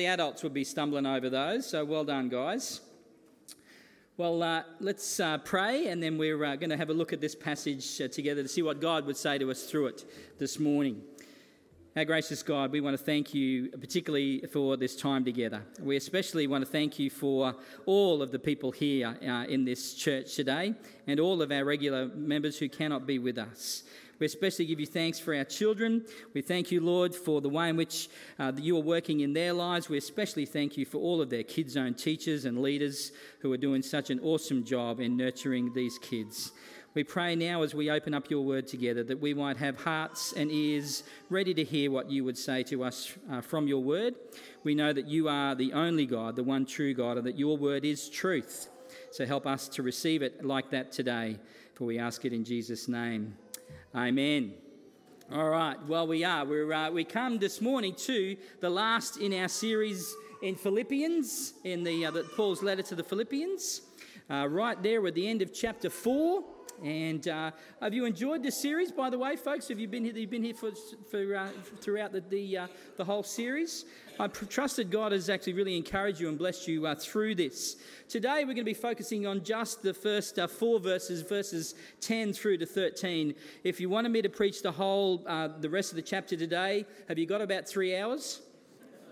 The adults would be stumbling over those, so well done, guys. Well, uh, let's uh, pray and then we're uh, going to have a look at this passage uh, together to see what God would say to us through it this morning. Our gracious God, we want to thank you particularly for this time together. We especially want to thank you for all of the people here uh, in this church today and all of our regular members who cannot be with us. We especially give you thanks for our children. We thank you, Lord, for the way in which uh, you are working in their lives. We especially thank you for all of their Kids own teachers and leaders who are doing such an awesome job in nurturing these kids. We pray now as we open up your word together that we might have hearts and ears ready to hear what you would say to us uh, from your word. We know that you are the only God, the one true God, and that your word is truth. So help us to receive it like that today, for we ask it in Jesus' name. Amen. All right, well, we are. We're, uh, we come this morning to the last in our series in Philippians, in the, uh, the Paul's letter to the Philippians. Uh, right there at the end of chapter 4. And uh, have you enjoyed this series, by the way, folks? Have you been here? You've been here for, for uh, throughout the the, uh, the, whole series. I trust that God has actually really encouraged you and blessed you uh, through this. Today, we're going to be focusing on just the first uh, four verses, verses 10 through to 13. If you wanted me to preach the whole, uh, the rest of the chapter today, have you got about three hours?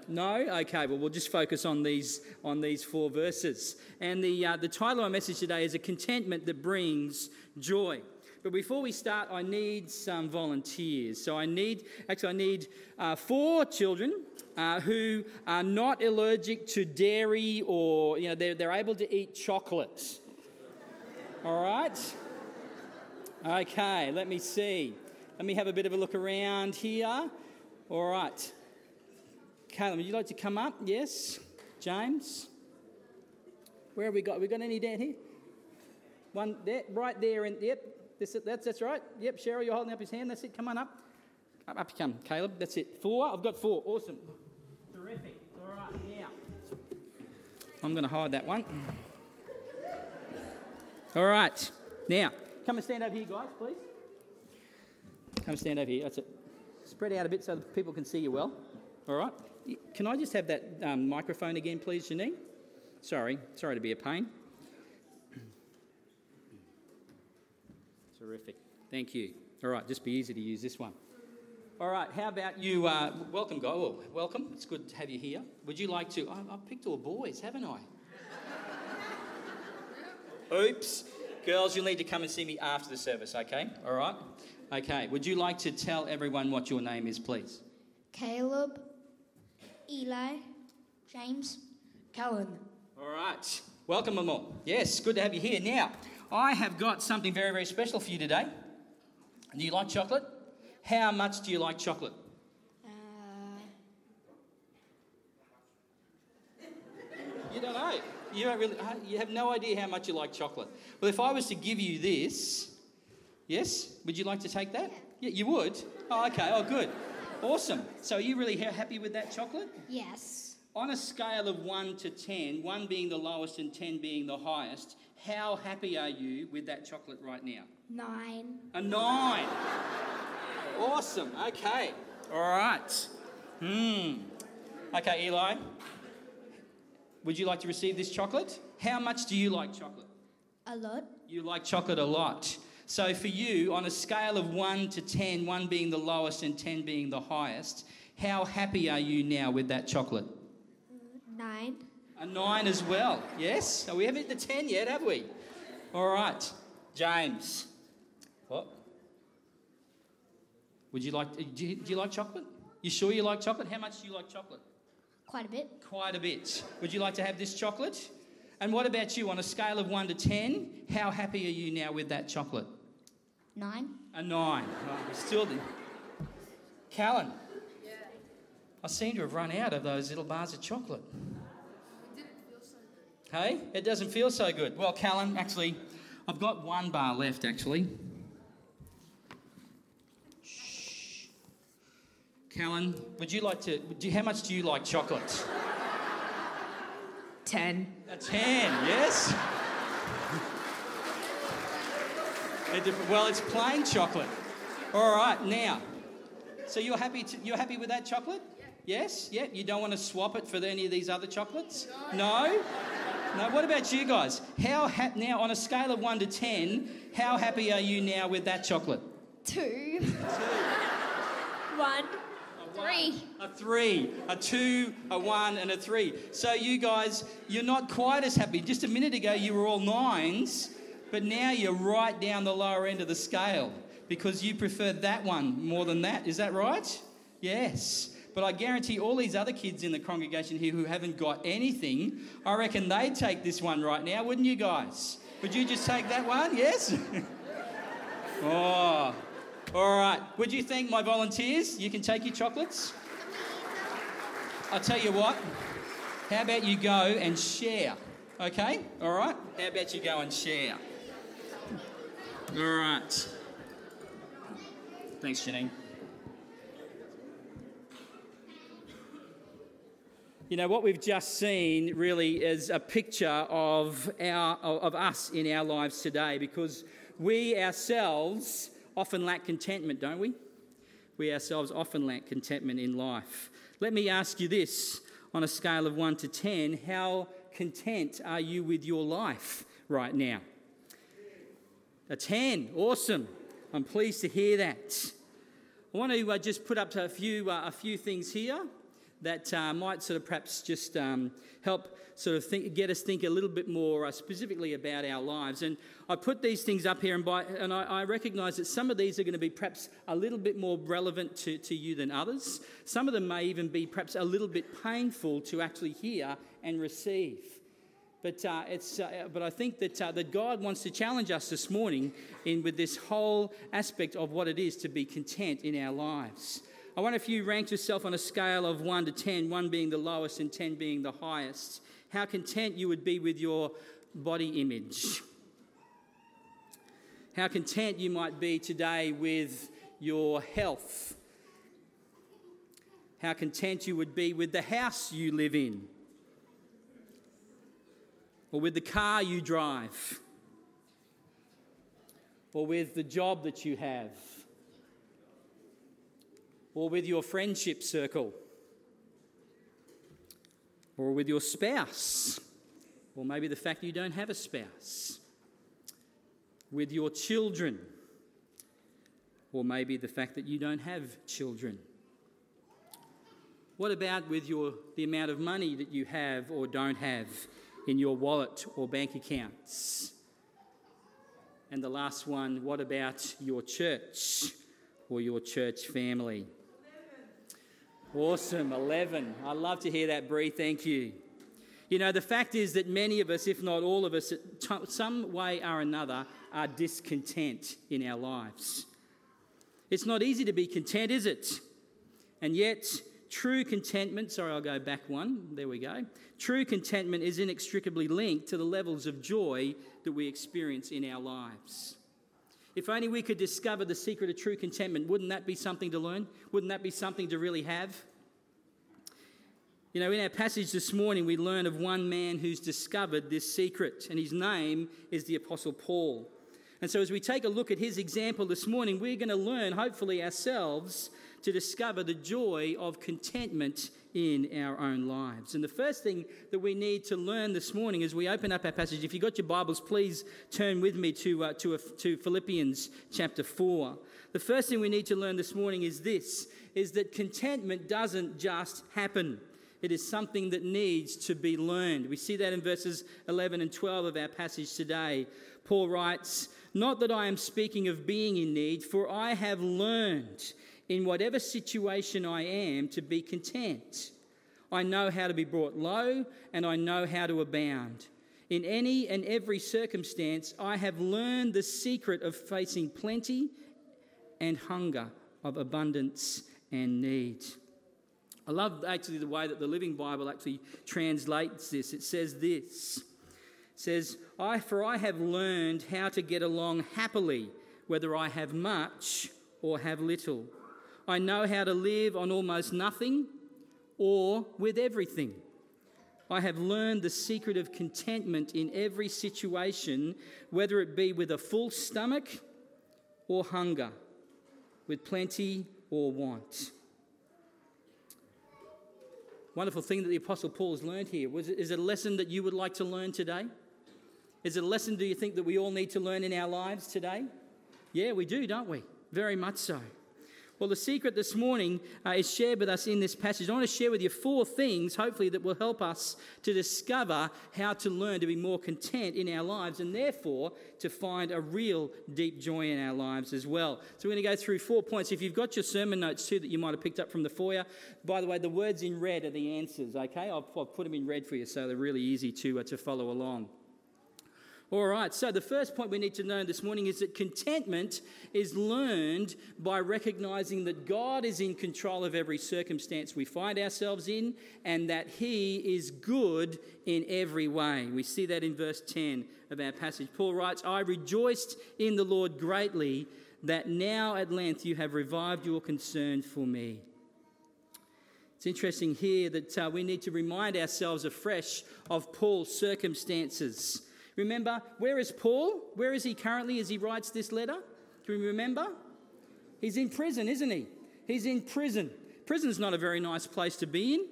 No? Okay, well, we'll just focus on these, on these four verses. And the, uh, the title of my message today is A Contentment That Brings Joy. But before we start, I need some volunteers. So I need, actually, I need uh, four children uh, who are not allergic to dairy or, you know, they're, they're able to eat chocolate. All right? Okay, let me see. Let me have a bit of a look around here. All right. Caleb, would you like to come up? Yes. James? Where have we got? Have we got any down here? One there, right there, and yep, that's, it, that's, that's right. Yep, Cheryl, you're holding up his hand. That's it. Come on up. Up, up you come, Caleb. That's it. Four. I've got four. Awesome. Terrific. All right, now. I'm going to hide that one. All right. Now, come and stand over here, guys, please. Come and stand over here. That's it. Spread out a bit so people can see you well. All right. Can I just have that um, microphone again, please, Janine? Sorry, sorry to be a pain. Terrific. Thank you. All right, just be easy to use this one. All right, how about you? Uh, welcome, guy. Well, welcome. It's good to have you here. Would you like to? I, I've picked all boys, haven't I? Oops. Girls, you'll need to come and see me after the service, okay? All right? Okay. Would you like to tell everyone what your name is, please? Caleb, Eli, James, Callan. All right. Welcome them all. Yes, good to have you here. Now, I have got something very, very special for you today. Do you like chocolate? How much do you like chocolate? Uh, You don't know. You don't really. uh, You have no idea how much you like chocolate. Well, if I was to give you this, yes, would you like to take that? Yeah, you would. Oh, okay. Oh, good. Awesome. So, are you really ha- happy with that chocolate? yes. On a scale of 1 to 10, 1 being the lowest and 10 being the highest, how happy are you with that chocolate right now? Nine. A 9. Awesome. Okay. All right. Hmm. Okay, Eli. Would you like to receive this chocolate? How much do you like chocolate? A lot. You like chocolate a lot. So, for you, on a scale of 1 to 10, 1 being the lowest and 10 being the highest, how happy are you now with that chocolate? Nine. A 9 as well. Yes? So, we haven't hit the 10 yet, have we? All right. James. What? Would you like, do you, do you like chocolate? You sure you like chocolate? How much do you like chocolate? Quite a bit. Quite a bit. Would you like to have this chocolate? And what about you? On a scale of 1 to 10, how happy are you now with that chocolate? Nine. A 9. Right, we still do. Callan. I seem to have run out of those little bars of chocolate. Hey, it doesn't feel so good. Well, Callan, actually, I've got one bar left, actually. Shh. Callan, would you like to? Do you, how much do you like chocolate? Ten. A 10, yes? It dep- well, it's plain chocolate. All right, now. So you're happy? To, you're happy with that chocolate? Yes? Yeah? You don't want to swap it for any of these other chocolates? No? No? What about you guys? How ha- now, on a scale of 1 to 10, how happy are you now with that chocolate? Two. Two. One. Three. A three, a two, a one, and a three. So you guys, you're not quite as happy. Just a minute ago, you were all nines, but now you're right down the lower end of the scale because you prefer that one more than that. Is that right? Yes. But I guarantee all these other kids in the congregation here who haven't got anything, I reckon they'd take this one right now, wouldn't you guys? Would you just take that one? Yes? oh. All right. Would you thank my volunteers? You can take your chocolates. I'll tell you what. How about you go and share? Okay? All right? How about you go and share? All right. Thanks, Janine. You know, what we've just seen really is a picture of, our, of us in our lives today because we ourselves often lack contentment, don't we? We ourselves often lack contentment in life. Let me ask you this on a scale of 1 to 10 how content are you with your life right now? A 10, awesome. I'm pleased to hear that. I want to uh, just put up a few, uh, a few things here that uh, might sort of perhaps just um, help sort of think, get us think a little bit more uh, specifically about our lives. And I put these things up here, and, by, and I, I recognise that some of these are going to be perhaps a little bit more relevant to, to you than others. Some of them may even be perhaps a little bit painful to actually hear and receive. But, uh, it's, uh, but I think that, uh, that God wants to challenge us this morning in, with this whole aspect of what it is to be content in our lives. I wonder if you ranked yourself on a scale of 1 to 10, 1 being the lowest and 10 being the highest, how content you would be with your body image. How content you might be today with your health. How content you would be with the house you live in, or with the car you drive, or with the job that you have. Or with your friendship circle, or with your spouse, or maybe the fact that you don't have a spouse, with your children, or maybe the fact that you don't have children. What about with your, the amount of money that you have or don't have in your wallet or bank accounts? And the last one, what about your church or your church family? Awesome, 11. I love to hear that, Bree. Thank you. You know, the fact is that many of us, if not all of us, some way or another, are discontent in our lives. It's not easy to be content, is it? And yet, true contentment, sorry, I'll go back one. There we go. True contentment is inextricably linked to the levels of joy that we experience in our lives. If only we could discover the secret of true contentment, wouldn't that be something to learn? Wouldn't that be something to really have? You know, in our passage this morning, we learn of one man who's discovered this secret, and his name is the Apostle Paul. And so, as we take a look at his example this morning, we're going to learn, hopefully, ourselves to discover the joy of contentment in our own lives. And the first thing that we need to learn this morning as we open up our passage, if you've got your Bibles, please turn with me to, uh, to, a, to Philippians chapter 4. The first thing we need to learn this morning is this, is that contentment doesn't just happen. It is something that needs to be learned. We see that in verses 11 and 12 of our passage today. Paul writes, Not that I am speaking of being in need, for I have learned in whatever situation I am to be content. I know how to be brought low and I know how to abound. In any and every circumstance, I have learned the secret of facing plenty and hunger, of abundance and need. I love actually the way that the Living Bible actually translates this. It says this. It says, I for I have learned how to get along happily, whether I have much or have little. I know how to live on almost nothing or with everything. I have learned the secret of contentment in every situation, whether it be with a full stomach or hunger, with plenty or want. wonderful thing that the Apostle Paul has learned here. Was is it a lesson that you would like to learn today? Is it a lesson, do you think, that we all need to learn in our lives today? Yeah, we do, don't we? Very much so. Well, the secret this morning uh, is shared with us in this passage. I want to share with you four things, hopefully, that will help us to discover how to learn to be more content in our lives and therefore to find a real deep joy in our lives as well. So, we're going to go through four points. If you've got your sermon notes too that you might have picked up from the foyer, by the way, the words in red are the answers, okay? I've, I've put them in red for you so they're really easy to, uh, to follow along. All right, so the first point we need to know this morning is that contentment is learned by recognizing that God is in control of every circumstance we find ourselves in and that He is good in every way. We see that in verse 10 of our passage. Paul writes, I rejoiced in the Lord greatly that now at length you have revived your concern for me. It's interesting here that uh, we need to remind ourselves afresh of Paul's circumstances. Remember, where is Paul? Where is he currently as he writes this letter? Can you remember? He's in prison, isn't he? He's in prison. Prison's not a very nice place to be in.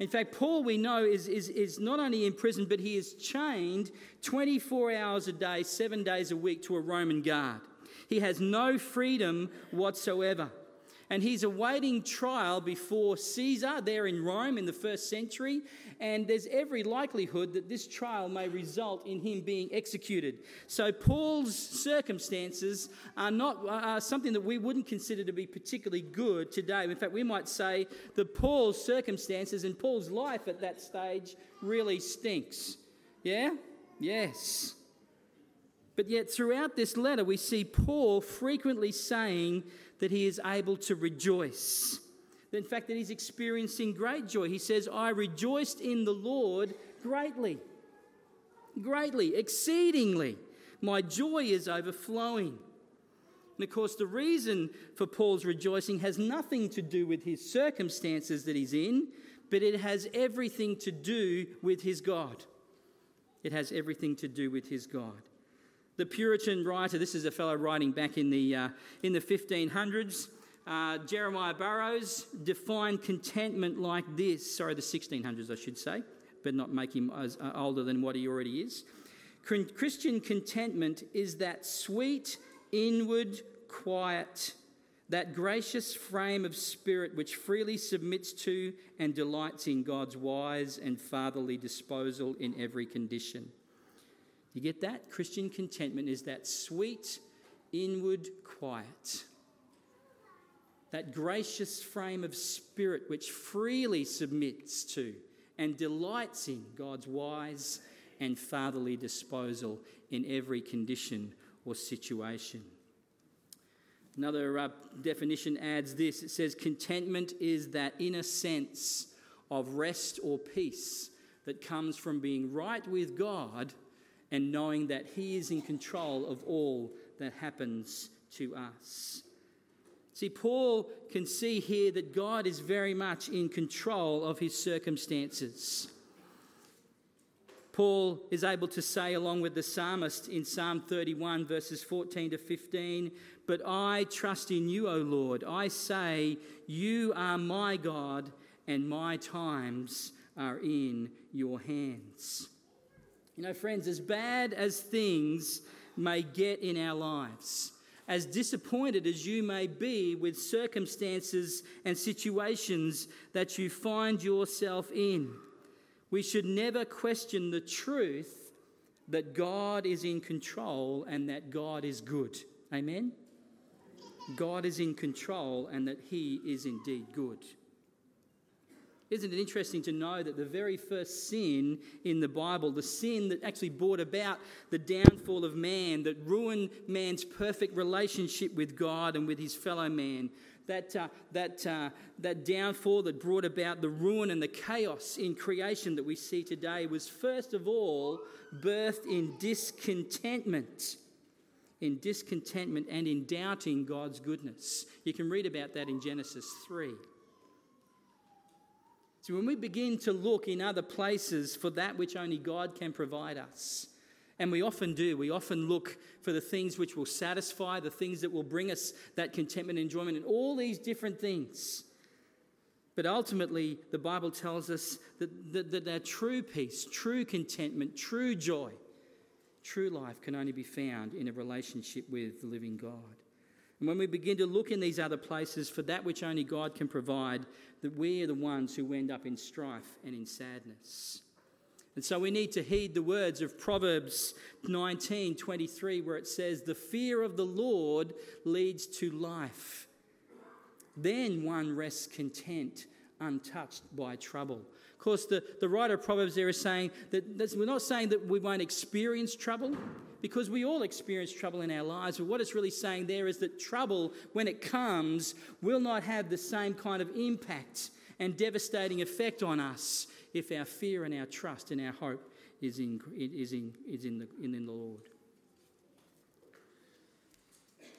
In fact, Paul, we know, is, is, is not only in prison, but he is chained 24 hours a day, seven days a week to a Roman guard. He has no freedom whatsoever and he's awaiting trial before Caesar there in Rome in the first century. And there's every likelihood that this trial may result in him being executed. So Paul's circumstances are not are something that we wouldn't consider to be particularly good today. In fact, we might say that Paul's circumstances and Paul's life at that stage really stinks. Yeah? Yes. But yet, throughout this letter, we see Paul frequently saying that he is able to rejoice. In fact, that he's experiencing great joy. He says, I rejoiced in the Lord greatly, greatly, exceedingly. My joy is overflowing. And of course, the reason for Paul's rejoicing has nothing to do with his circumstances that he's in, but it has everything to do with his God. It has everything to do with his God. The Puritan writer, this is a fellow writing back in the, uh, in the 1500s, uh, Jeremiah Burroughs defined contentment like this. Sorry, the 1600s, I should say, but not make him as, uh, older than what he already is. Christian contentment is that sweet, inward quiet, that gracious frame of spirit which freely submits to and delights in God's wise and fatherly disposal in every condition. You get that? Christian contentment is that sweet inward quiet, that gracious frame of spirit which freely submits to and delights in God's wise and fatherly disposal in every condition or situation. Another uh, definition adds this it says, Contentment is that inner sense of rest or peace that comes from being right with God and knowing that He is in control of all that happens to us. See, Paul can see here that God is very much in control of his circumstances. Paul is able to say, along with the psalmist in Psalm 31, verses 14 to 15, But I trust in you, O Lord. I say, You are my God, and my times are in your hands. You know, friends, as bad as things may get in our lives, as disappointed as you may be with circumstances and situations that you find yourself in, we should never question the truth that God is in control and that God is good. Amen? God is in control and that He is indeed good. Isn't it interesting to know that the very first sin in the Bible, the sin that actually brought about the downfall of man, that ruined man's perfect relationship with God and with his fellow man, that, uh, that, uh, that downfall that brought about the ruin and the chaos in creation that we see today was first of all birthed in discontentment. In discontentment and in doubting God's goodness. You can read about that in Genesis 3. See, when we begin to look in other places for that which only God can provide us, and we often do, we often look for the things which will satisfy, the things that will bring us that contentment and enjoyment, and all these different things. But ultimately, the Bible tells us that, that, that our true peace, true contentment, true joy, true life can only be found in a relationship with the living God. And when we begin to look in these other places for that which only God can provide, that we are the ones who end up in strife and in sadness. And so we need to heed the words of Proverbs 19 23, where it says, The fear of the Lord leads to life. Then one rests content, untouched by trouble. Of course, the, the writer of Proverbs there is saying that we're not saying that we won't experience trouble, because we all experience trouble in our lives. But what it's really saying there is that trouble, when it comes, will not have the same kind of impact and devastating effect on us if our fear and our trust and our hope is in, is in, is in, the, in the Lord.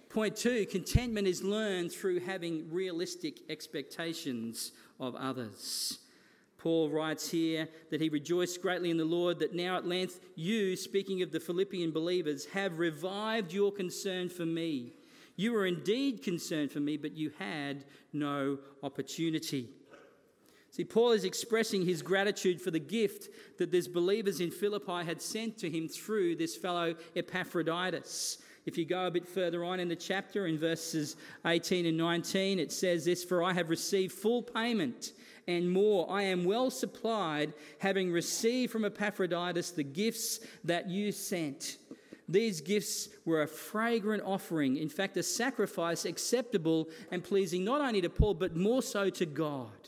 Point two contentment is learned through having realistic expectations of others. Paul writes here that he rejoiced greatly in the Lord that now at length you, speaking of the Philippian believers, have revived your concern for me. You were indeed concerned for me, but you had no opportunity. See, Paul is expressing his gratitude for the gift that these believers in Philippi had sent to him through this fellow Epaphroditus. If you go a bit further on in the chapter, in verses 18 and 19, it says this For I have received full payment and more. I am well supplied, having received from Epaphroditus the gifts that you sent. These gifts were a fragrant offering, in fact, a sacrifice acceptable and pleasing not only to Paul, but more so to God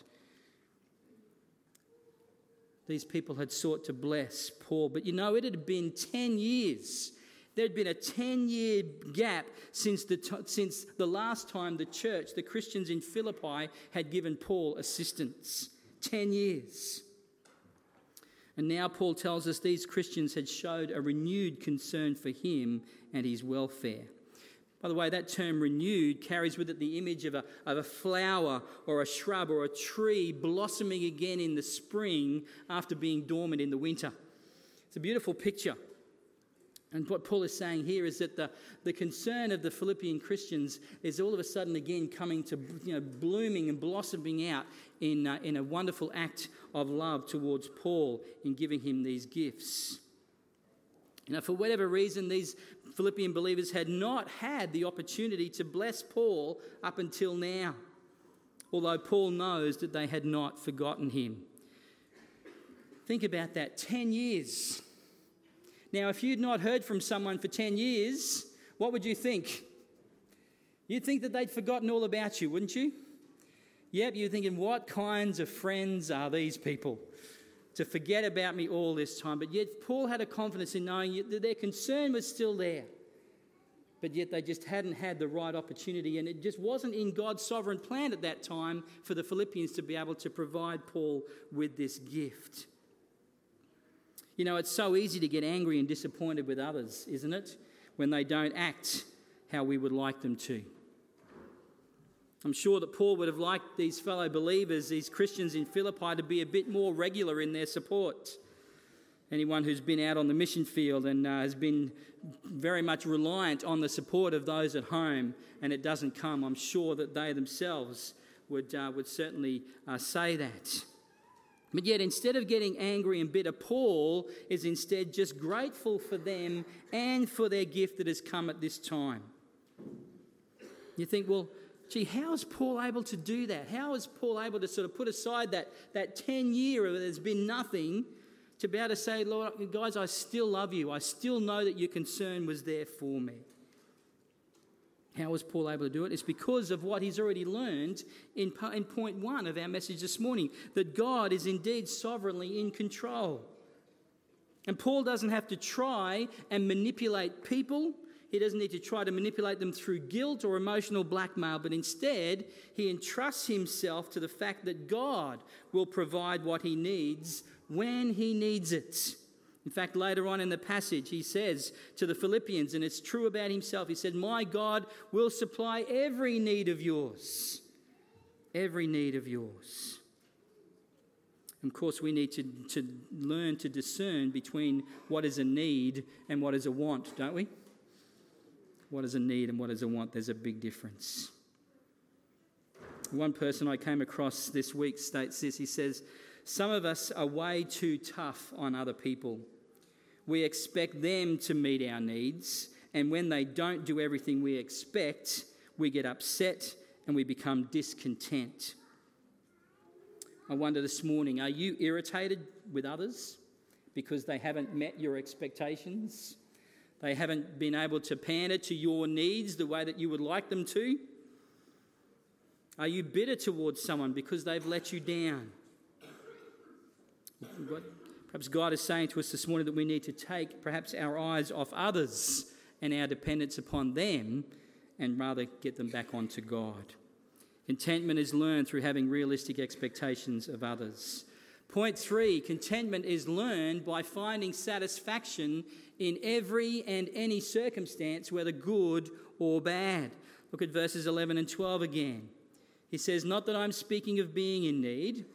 these people had sought to bless Paul. But you know, it had been 10 years. There had been a 10 year gap since the, t- since the last time the church, the Christians in Philippi, had given Paul assistance. 10 years. And now Paul tells us these Christians had showed a renewed concern for him and his welfare. By the way, that term renewed carries with it the image of a, of a flower or a shrub or a tree blossoming again in the spring after being dormant in the winter. It's a beautiful picture. And what Paul is saying here is that the, the concern of the Philippian Christians is all of a sudden again coming to, you know, blooming and blossoming out in, uh, in a wonderful act of love towards Paul in giving him these gifts. Now, for whatever reason, these Philippian believers had not had the opportunity to bless Paul up until now, although Paul knows that they had not forgotten him. Think about that 10 years. Now, if you'd not heard from someone for 10 years, what would you think? You'd think that they'd forgotten all about you, wouldn't you? Yep, you're thinking, what kinds of friends are these people? to forget about me all this time. But yet, Paul had a confidence in knowing that their concern was still there. But yet, they just hadn't had the right opportunity. And it just wasn't in God's sovereign plan at that time for the Philippians to be able to provide Paul with this gift. You know, it's so easy to get angry and disappointed with others, isn't it? When they don't act how we would like them to. I'm sure that Paul would have liked these fellow believers, these Christians in Philippi, to be a bit more regular in their support. Anyone who's been out on the mission field and uh, has been very much reliant on the support of those at home and it doesn't come, I'm sure that they themselves would, uh, would certainly uh, say that. But yet, instead of getting angry and bitter, Paul is instead just grateful for them and for their gift that has come at this time. You think, well, gee, how is Paul able to do that? How is Paul able to sort of put aside that, that 10 year where there's been nothing to be able to say, Lord, guys, I still love you. I still know that your concern was there for me. How was Paul able to do it? It's because of what he's already learned in, in point one of our message this morning that God is indeed sovereignly in control. And Paul doesn't have to try and manipulate people he doesn't need to try to manipulate them through guilt or emotional blackmail, but instead, he entrusts himself to the fact that God will provide what he needs when he needs it. In fact, later on in the passage, he says to the Philippians, and it's true about himself, he said, My God will supply every need of yours. Every need of yours. of course, we need to, to learn to discern between what is a need and what is a want, don't we? what is a need and what is a want, there's a big difference. One person I came across this week states this he says, Some of us are way too tough on other people. We expect them to meet our needs, and when they don't do everything we expect, we get upset and we become discontent. I wonder this morning are you irritated with others because they haven't met your expectations? They haven't been able to pander to your needs the way that you would like them to? Are you bitter towards someone because they've let you down? Perhaps God is saying to us this morning that we need to take perhaps our eyes off others and our dependence upon them and rather get them back onto God. Contentment is learned through having realistic expectations of others. Point three contentment is learned by finding satisfaction in every and any circumstance, whether good or bad. Look at verses 11 and 12 again. He says, Not that I'm speaking of being in need,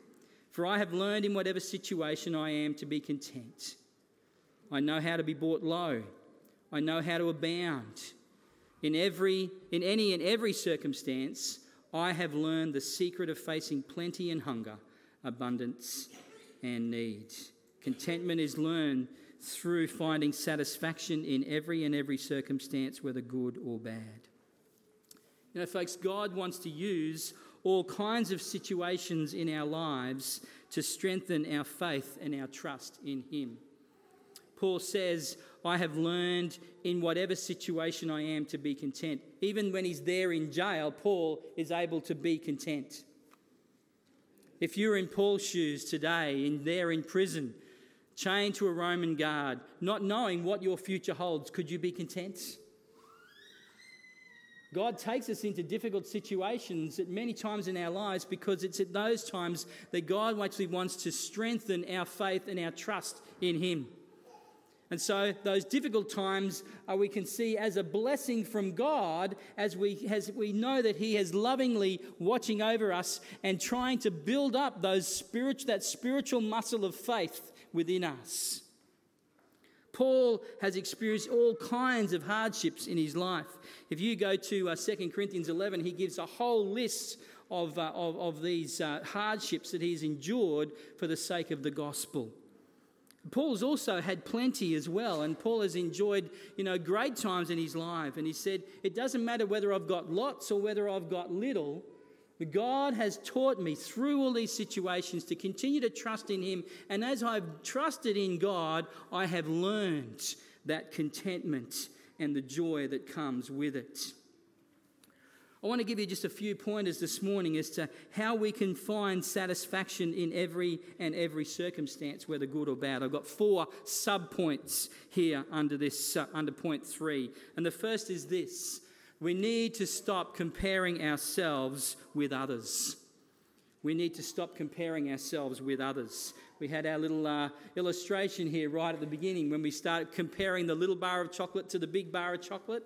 for I have learned in whatever situation I am to be content. I know how to be brought low, I know how to abound. In, every, in any and every circumstance, I have learned the secret of facing plenty and hunger, abundance and need. Contentment is learned through finding satisfaction in every and every circumstance, whether good or bad. You know, folks, God wants to use all kinds of situations in our lives to strengthen our faith and our trust in Him. Paul says, I have learned in whatever situation I am to be content. Even when he's there in jail, Paul is able to be content. If you're in Paul's shoes today, in there in prison, chained to a Roman guard, not knowing what your future holds, could you be content? God takes us into difficult situations at many times in our lives because it's at those times that God actually wants to strengthen our faith and our trust in Him. And so, those difficult times uh, we can see as a blessing from God as we, as we know that He is lovingly watching over us and trying to build up those spirit, that spiritual muscle of faith within us. Paul has experienced all kinds of hardships in his life. If you go to uh, 2 Corinthians 11, he gives a whole list of, uh, of, of, these uh, hardships that he's endured for the sake of the gospel. Paul's also had plenty as well, and Paul has enjoyed, you know, great times in his life. And he said, It doesn't matter whether I've got lots or whether I've got little, God has taught me through all these situations to continue to trust in Him. And as I've trusted in God, I have learned that contentment and the joy that comes with it. I want to give you just a few pointers this morning as to how we can find satisfaction in every and every circumstance, whether good or bad. I've got four sub points here under this, uh, under point three. And the first is this we need to stop comparing ourselves with others. We need to stop comparing ourselves with others. We had our little uh, illustration here right at the beginning when we started comparing the little bar of chocolate to the big bar of chocolate.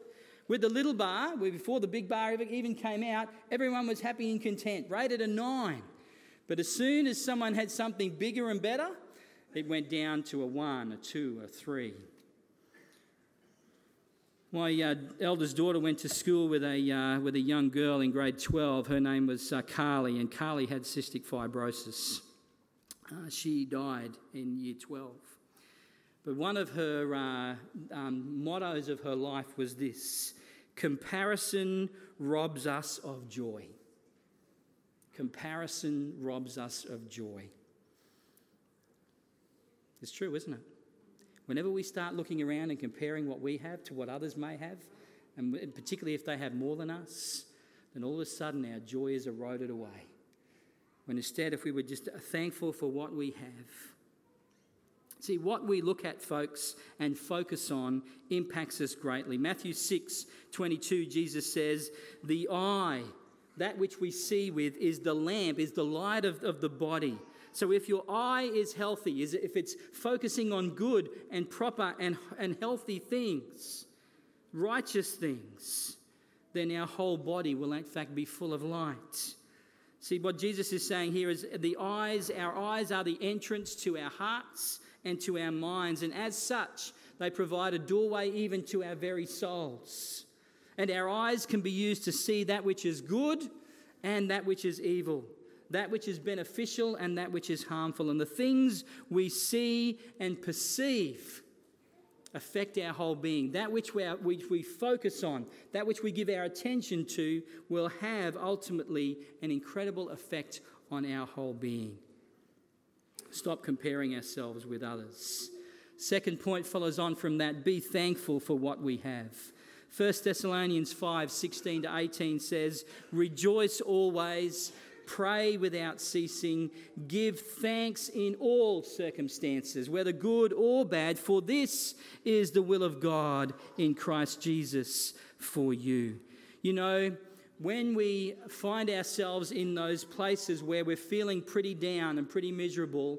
With the little bar, before the big bar even came out, everyone was happy and content, rated a nine. But as soon as someone had something bigger and better, it went down to a one, a two, a three. My uh, eldest daughter went to school with a, uh, with a young girl in grade 12. Her name was uh, Carly, and Carly had cystic fibrosis. Uh, she died in year 12. But one of her uh, um, mottos of her life was this comparison robs us of joy. Comparison robs us of joy. It's true, isn't it? Whenever we start looking around and comparing what we have to what others may have, and particularly if they have more than us, then all of a sudden our joy is eroded away. When instead, if we were just uh, thankful for what we have, See, what we look at, folks, and focus on impacts us greatly. Matthew 6 22, Jesus says, The eye, that which we see with, is the lamp, is the light of, of the body. So if your eye is healthy, is if it's focusing on good and proper and, and healthy things, righteous things, then our whole body will in fact be full of light. See, what Jesus is saying here is the eyes, our eyes are the entrance to our hearts and to our minds. And as such, they provide a doorway even to our very souls. And our eyes can be used to see that which is good and that which is evil, that which is beneficial and that which is harmful. And the things we see and perceive affect our whole being. That which we, are, which we focus on, that which we give our attention to, will have ultimately an incredible effect on our whole being. Stop comparing ourselves with others. Second point follows on from that be thankful for what we have. 1 Thessalonians 5 16 to 18 says, Rejoice always, pray without ceasing, give thanks in all circumstances, whether good or bad, for this is the will of God in Christ Jesus for you. You know, when we find ourselves in those places where we're feeling pretty down and pretty miserable,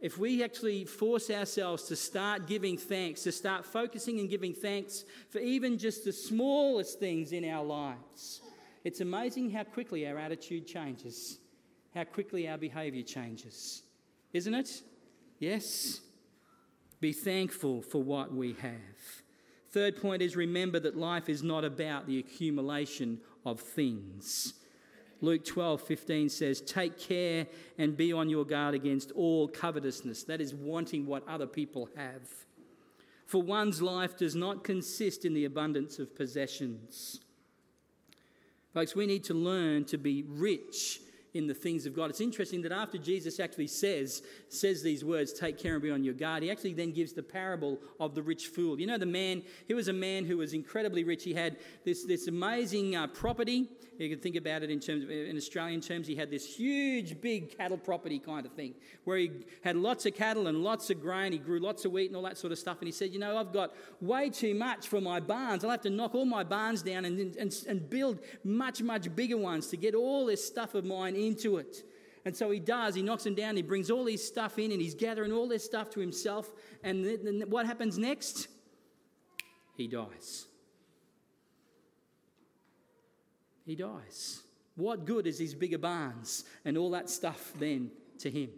if we actually force ourselves to start giving thanks, to start focusing and giving thanks for even just the smallest things in our lives, it's amazing how quickly our attitude changes, how quickly our behavior changes. Isn't it? Yes. Be thankful for what we have. Third point is remember that life is not about the accumulation of things. Luke 12, 15 says, Take care and be on your guard against all covetousness. That is wanting what other people have. For one's life does not consist in the abundance of possessions. Folks, we need to learn to be rich in the things of God. It's interesting that after Jesus actually says, says these words, take care and be on your guard, he actually then gives the parable of the rich fool. You know, the man, he was a man who was incredibly rich. He had this, this amazing uh, property. You can think about it in terms of, in Australian terms, he had this huge, big cattle property kind of thing, where he had lots of cattle and lots of grain. He grew lots of wheat and all that sort of stuff. And he said, you know, I've got way too much for my barns. I'll have to knock all my barns down and, and, and build much, much bigger ones to get all this stuff of mine into it. And so he does. He knocks him down. He brings all his stuff in and he's gathering all this stuff to himself. And what happens next? He dies. He dies. What good is his bigger barns and all that stuff then to him?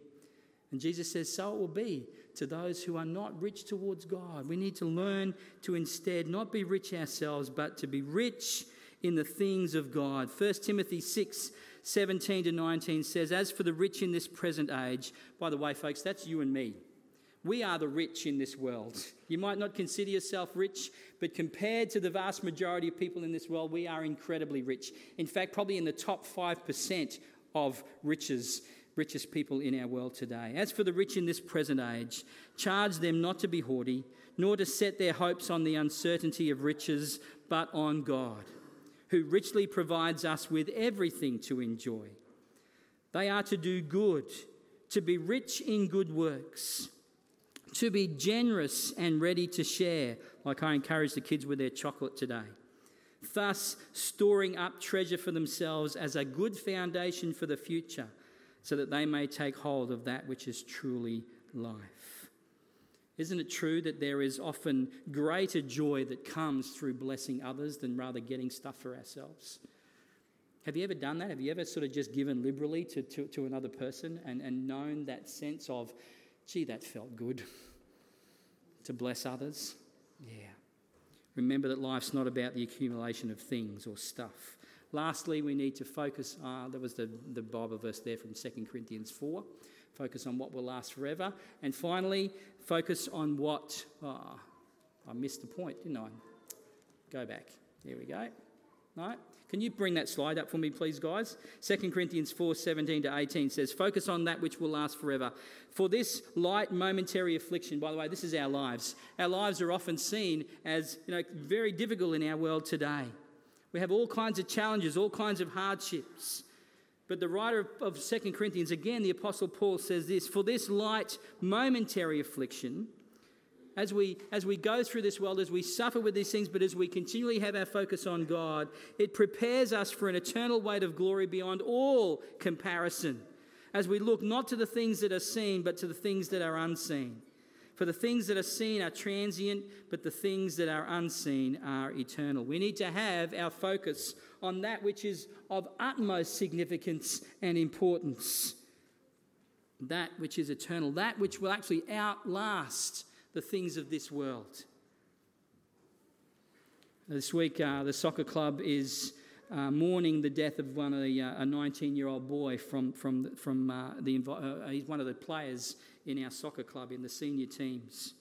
And Jesus says, So it will be to those who are not rich towards God. We need to learn to instead not be rich ourselves, but to be rich in the things of God. 1 Timothy 6 17 to 19 says, As for the rich in this present age, by the way, folks, that's you and me. We are the rich in this world. You might not consider yourself rich, but compared to the vast majority of people in this world, we are incredibly rich. In fact, probably in the top 5% of riches, richest people in our world today. As for the rich in this present age, charge them not to be haughty, nor to set their hopes on the uncertainty of riches, but on God who richly provides us with everything to enjoy. They are to do good, to be rich in good works, to be generous and ready to share, like I encourage the kids with their chocolate today. Thus, storing up treasure for themselves as a good foundation for the future, so that they may take hold of that which is truly life. Isn't it true that there is often greater joy that comes through blessing others than rather getting stuff for ourselves? Have you ever done that? Have you ever sort of just given liberally to, to, to another person and, and known that sense of, gee, that felt good to bless others? Yeah. Remember that life's not about the accumulation of things or stuff. Lastly, we need to focus. Uh, there was the, the Bible verse there from 2 Corinthians 4 focus on what will last forever. And finally, focus on what. Oh, I missed the point, didn't I? Go back. There we go. Right? Can you bring that slide up for me, please, guys? 2 Corinthians 4 17 to 18 says, Focus on that which will last forever. For this light momentary affliction, by the way, this is our lives. Our lives are often seen as you know, very difficult in our world today. We have all kinds of challenges, all kinds of hardships. But the writer of 2 Corinthians, again, the Apostle Paul says this For this light, momentary affliction, as we, as we go through this world, as we suffer with these things, but as we continually have our focus on God, it prepares us for an eternal weight of glory beyond all comparison. As we look not to the things that are seen, but to the things that are unseen. For the things that are seen are transient, but the things that are unseen are eternal. We need to have our focus on that which is of utmost significance and importance. That which is eternal, that which will actually outlast the things of this world. This week, uh, the soccer club is uh, mourning the death of one of the, uh, a 19 year old boy from, from, from uh, the, uh, he's one of the players in our soccer club in the senior teams.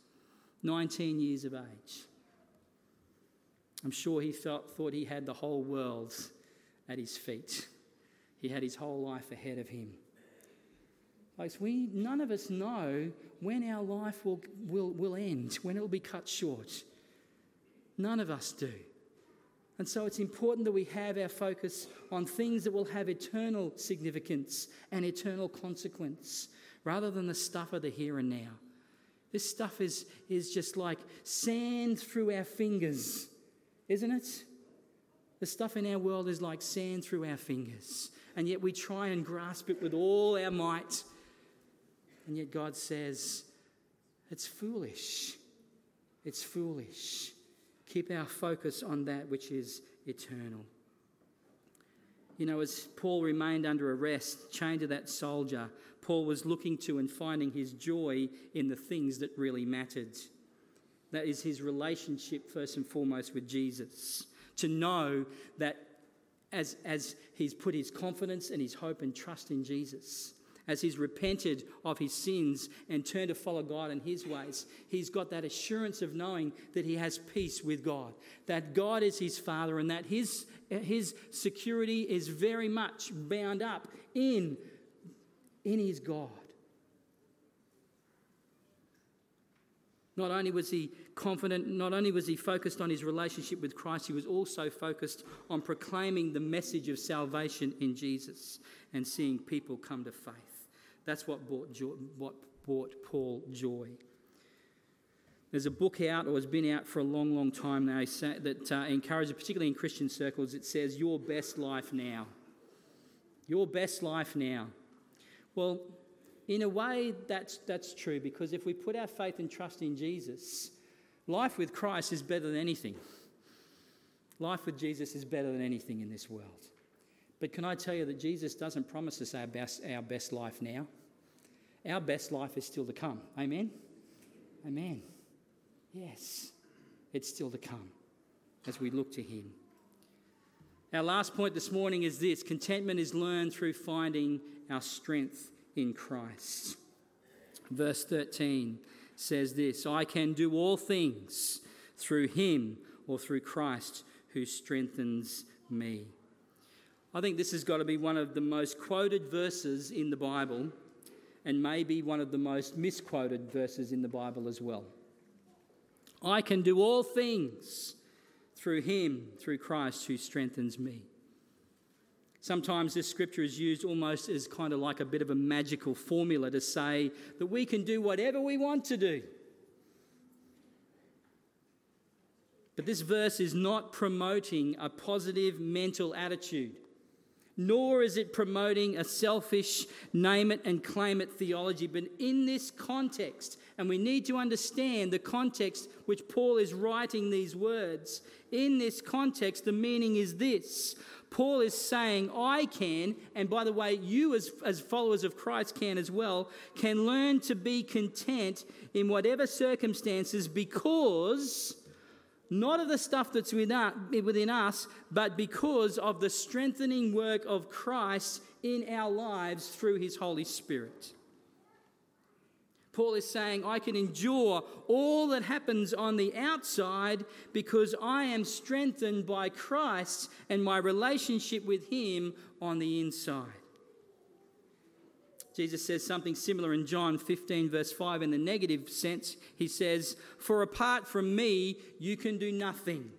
19 years of age. I'm sure he felt, thought he had the whole world at his feet. He had his whole life ahead of him. Folks, we, none of us know when our life will, will, will end, when it will be cut short. None of us do. And so it's important that we have our focus on things that will have eternal significance and eternal consequence rather than the stuff of the here and now. This stuff is, is just like sand through our fingers, isn't it? The stuff in our world is like sand through our fingers. And yet we try and grasp it with all our might. And yet God says, it's foolish. It's foolish. Keep our focus on that which is eternal. You know, as Paul remained under arrest, chained to that soldier, Paul was looking to and finding his joy in the things that really mattered. That is his relationship, first and foremost, with Jesus. To know that as, as he's put his confidence and his hope and trust in Jesus, as he's repented of his sins and turned to follow God and his ways, he's got that assurance of knowing that he has peace with God, that God is his Father, and that his, his security is very much bound up in, in his God. Not only was he confident, not only was he focused on his relationship with Christ, he was also focused on proclaiming the message of salvation in Jesus and seeing people come to faith. That's what brought, joy, what brought Paul joy. There's a book out, or has been out for a long, long time now, that uh, encourages, particularly in Christian circles, it says, Your best life now. Your best life now. Well, in a way, that's, that's true because if we put our faith and trust in Jesus, life with Christ is better than anything. Life with Jesus is better than anything in this world. But can I tell you that Jesus doesn't promise us our best, our best life now? Our best life is still to come. Amen? Amen. Yes, it's still to come as we look to Him. Our last point this morning is this contentment is learned through finding our strength in Christ. Verse 13 says this I can do all things through Him or through Christ who strengthens me. I think this has got to be one of the most quoted verses in the Bible and maybe one of the most misquoted verses in the Bible as well. I can do all things through him, through Christ who strengthens me. Sometimes this scripture is used almost as kind of like a bit of a magical formula to say that we can do whatever we want to do. But this verse is not promoting a positive mental attitude nor is it promoting a selfish name it and claim it theology. But in this context, and we need to understand the context which Paul is writing these words, in this context, the meaning is this Paul is saying, I can, and by the way, you as, as followers of Christ can as well, can learn to be content in whatever circumstances because not of the stuff that's within us, but because of the strengthening work of Christ in our lives through his Holy Spirit. Paul is saying, I can endure all that happens on the outside because I am strengthened by Christ and my relationship with him on the inside. Jesus says something similar in John 15, verse 5, in the negative sense. He says, For apart from me, you can do nothing.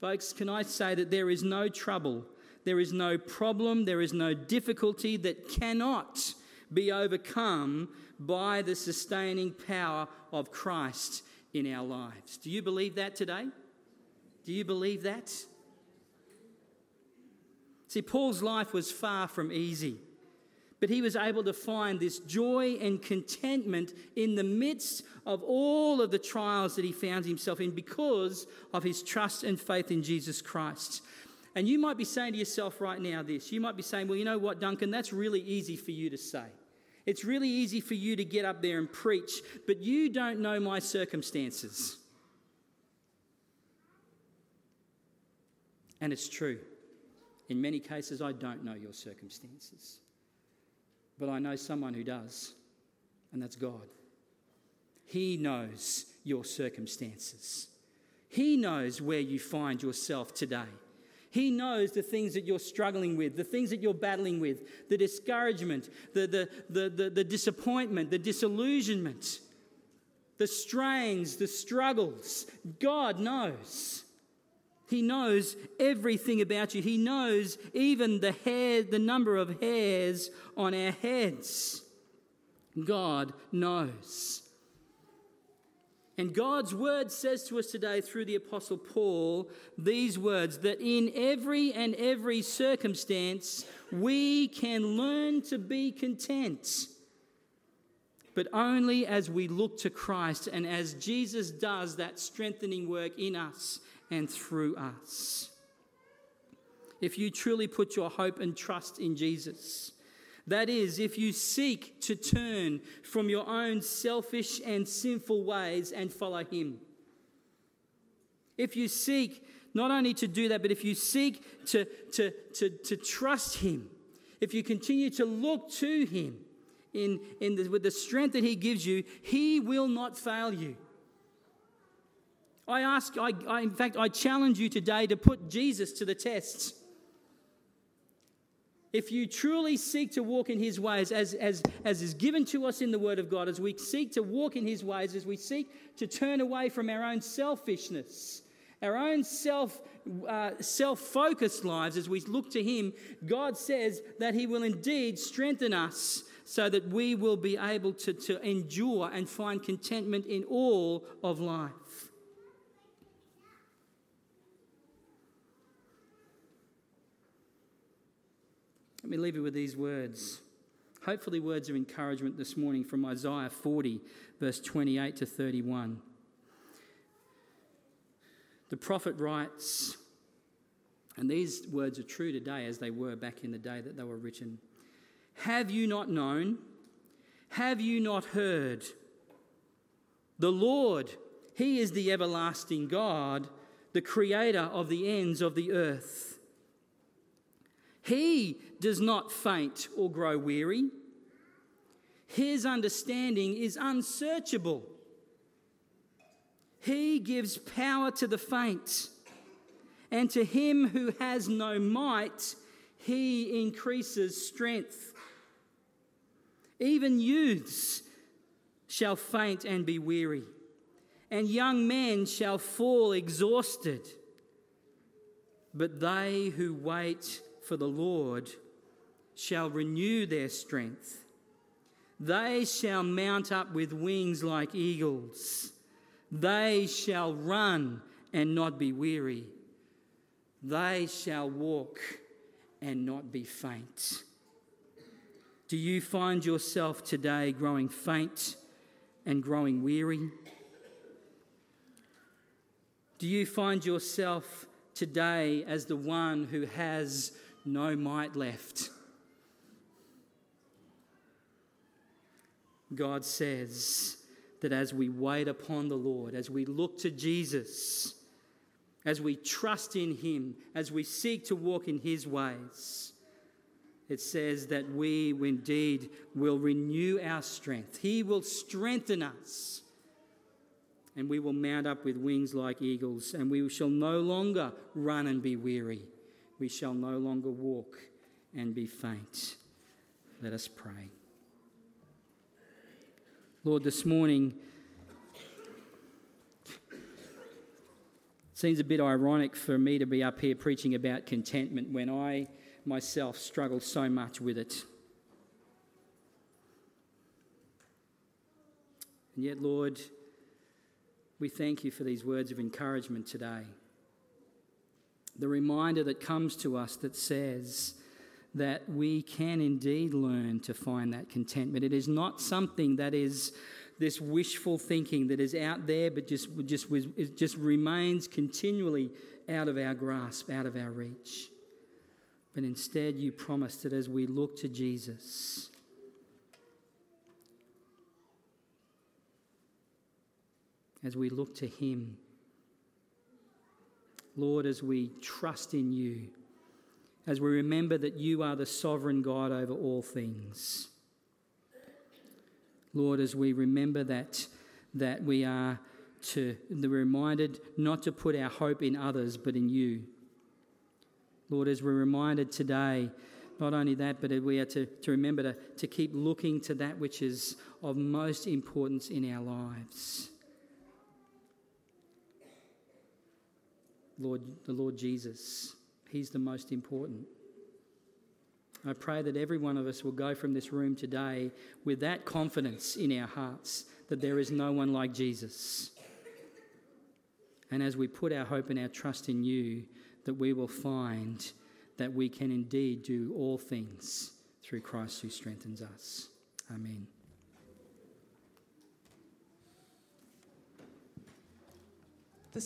Folks, can I say that there is no trouble, there is no problem, there is no difficulty that cannot be overcome by the sustaining power of Christ in our lives. Do you believe that today? Do you believe that? See, Paul's life was far from easy but he was able to find this joy and contentment in the midst of all of the trials that he found himself in because of his trust and faith in Jesus Christ. And you might be saying to yourself right now this you might be saying, well, you know what, Duncan, that's really easy for you to say. It's really easy for you to get up there and preach, but you don't know my circumstances. And it's true. In many cases, I don't know your circumstances. But I know someone who does, and that's God. He knows your circumstances. He knows where you find yourself today. He knows the things that you're struggling with, the things that you're battling with, the discouragement, the, the, the, the, the disappointment, the disillusionment, the strains, the struggles. God knows. He knows everything about you. He knows even the hair, the number of hairs on our heads. God knows. And God's word says to us today through the Apostle Paul these words that in every and every circumstance we can learn to be content. But only as we look to Christ and as Jesus does that strengthening work in us and through us. If you truly put your hope and trust in Jesus, that is, if you seek to turn from your own selfish and sinful ways and follow Him. If you seek not only to do that, but if you seek to, to, to, to trust Him, if you continue to look to Him in, in the, with the strength that He gives you, He will not fail you. I ask, I, I, in fact, I challenge you today to put Jesus to the test if you truly seek to walk in his ways as, as, as is given to us in the word of God, as we seek to walk in his ways, as we seek to turn away from our own selfishness, our own self uh, self focused lives, as we look to him, God says that he will indeed strengthen us so that we will be able to, to endure and find contentment in all of life. Let me leave you with these words. Hopefully, words of encouragement this morning from Isaiah 40, verse 28 to 31. The prophet writes, and these words are true today as they were back in the day that they were written Have you not known? Have you not heard? The Lord, He is the everlasting God, the creator of the ends of the earth. He does not faint or grow weary. His understanding is unsearchable. He gives power to the faint, and to him who has no might, he increases strength. Even youths shall faint and be weary, and young men shall fall exhausted. But they who wait for the Lord shall renew their strength. They shall mount up with wings like eagles. They shall run and not be weary. They shall walk and not be faint. Do you find yourself today growing faint and growing weary? Do you find yourself today as the one who has no might left. God says that as we wait upon the Lord, as we look to Jesus, as we trust in Him, as we seek to walk in His ways, it says that we indeed will renew our strength. He will strengthen us, and we will mount up with wings like eagles, and we shall no longer run and be weary we shall no longer walk and be faint. Let us pray. Lord, this morning seems a bit ironic for me to be up here preaching about contentment when I myself struggle so much with it. And yet, Lord, we thank you for these words of encouragement today the reminder that comes to us that says that we can indeed learn to find that contentment. It is not something that is this wishful thinking that is out there but just, just, it just remains continually out of our grasp, out of our reach. But instead, you promise that as we look to Jesus, as we look to Him, Lord, as we trust in you, as we remember that you are the sovereign God over all things. Lord, as we remember that, that we are to be reminded not to put our hope in others but in you. Lord, as we're reminded today, not only that, but we are to, to remember to, to keep looking to that which is of most importance in our lives. Lord, the Lord Jesus, He's the most important. I pray that every one of us will go from this room today with that confidence in our hearts that there is no one like Jesus. And as we put our hope and our trust in you, that we will find that we can indeed do all things through Christ who strengthens us. Amen.